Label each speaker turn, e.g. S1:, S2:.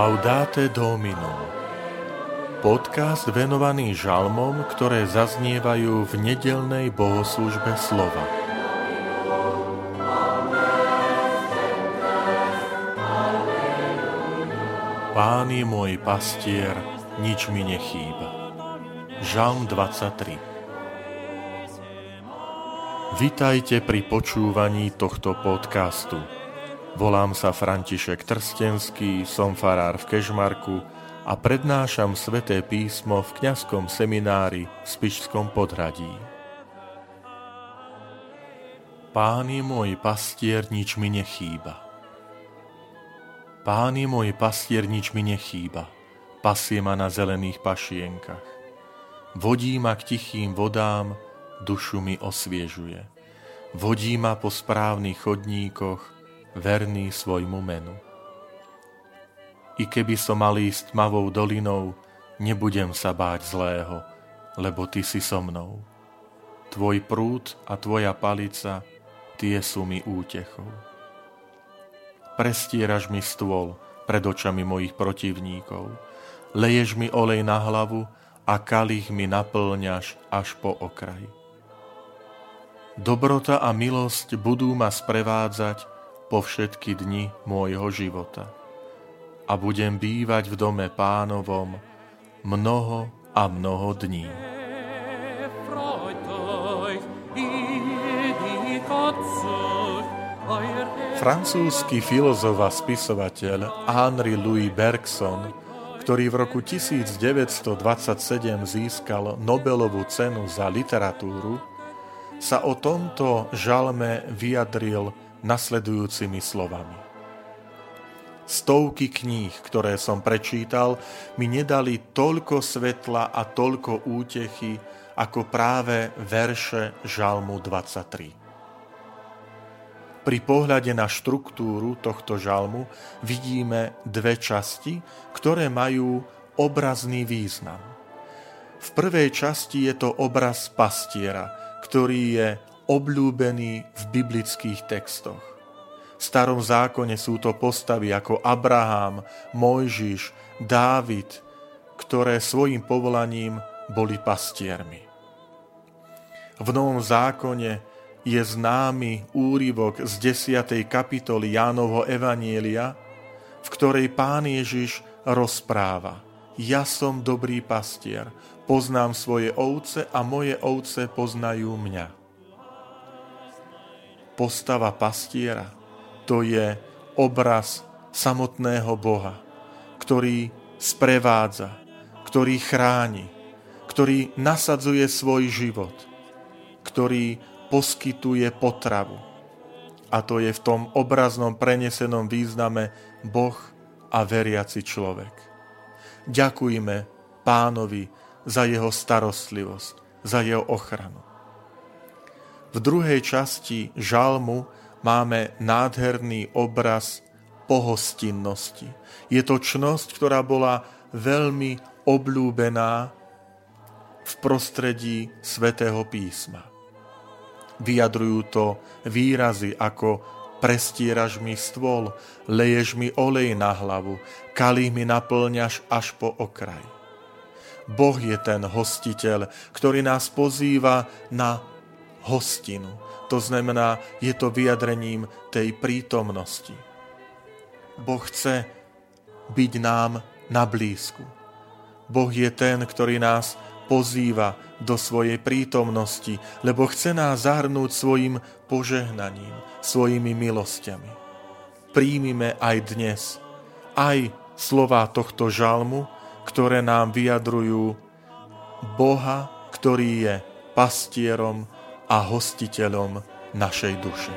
S1: Laudate Domino Podcast venovaný žalmom, ktoré zaznievajú v nedelnej bohoslužbe slova. Pán je môj pastier, nič mi nechýba. Žalm 23 Vitajte pri počúvaní tohto podcastu. Volám sa František Trstenský, som farár v Kežmarku a prednášam sveté písmo v kňazskom seminári v Spišskom podhradí. Pán je môj pastier, nič mi nechýba. Pán je môj pastier, nič mi nechýba. Pasie ma na zelených pašienkach. Vodí ma k tichým vodám, dušu mi osviežuje. Vodí ma po správnych chodníkoch, verný svojmu menu. I keby som mal ísť tmavou dolinou, nebudem sa báť zlého, lebo ty si so mnou. Tvoj prúd a tvoja palica, tie sú mi útechou. Prestieraš mi stôl pred očami mojich protivníkov, leješ mi olej na hlavu a kalich mi naplňaš až po okraj. Dobrota a milosť budú ma sprevádzať po všetky dni môjho života. A budem bývať v dome pánovom mnoho a mnoho dní. Francúzsky filozof a spisovateľ Henri Louis Bergson, ktorý v roku 1927 získal Nobelovú cenu za literatúru, sa o tomto žalme vyjadril nasledujúcimi slovami. Stovky kníh, ktoré som prečítal, mi nedali toľko svetla a toľko útechy, ako práve verše Žalmu 23. Pri pohľade na štruktúru tohto žalmu vidíme dve časti, ktoré majú obrazný význam. V prvej časti je to obraz pastiera, ktorý je obľúbený v biblických textoch. V starom zákone sú to postavy ako Abraham, Mojžiš, Dávid, ktoré svojim povolaním boli pastiermi. V Novom zákone je známy úryvok z 10. kapitoly Jánovho Evanielia, v ktorej pán Ježiš rozpráva Ja som dobrý pastier, poznám svoje ovce a moje ovce poznajú mňa postava pastiera, to je obraz samotného Boha, ktorý sprevádza, ktorý chráni, ktorý nasadzuje svoj život, ktorý poskytuje potravu. A to je v tom obraznom prenesenom význame Boh a veriaci človek. Ďakujme pánovi za jeho starostlivosť, za jeho ochranu. V druhej časti žalmu máme nádherný obraz pohostinnosti. Je to čnosť, ktorá bola veľmi obľúbená v prostredí svätého písma. Vyjadrujú to výrazy ako prestieraš mi stôl, leješ mi olej na hlavu, kalí mi naplňaš až po okraj. Boh je ten hostiteľ, ktorý nás pozýva na hostinu. To znamená, je to vyjadrením tej prítomnosti. Boh chce byť nám na blízku. Boh je ten, ktorý nás pozýva do svojej prítomnosti, lebo chce nás zahrnúť svojim požehnaním, svojimi milosťami. Príjmime aj dnes aj slova tohto žalmu, ktoré nám vyjadrujú Boha, ktorý je pastierom a hostiteľom našej duše.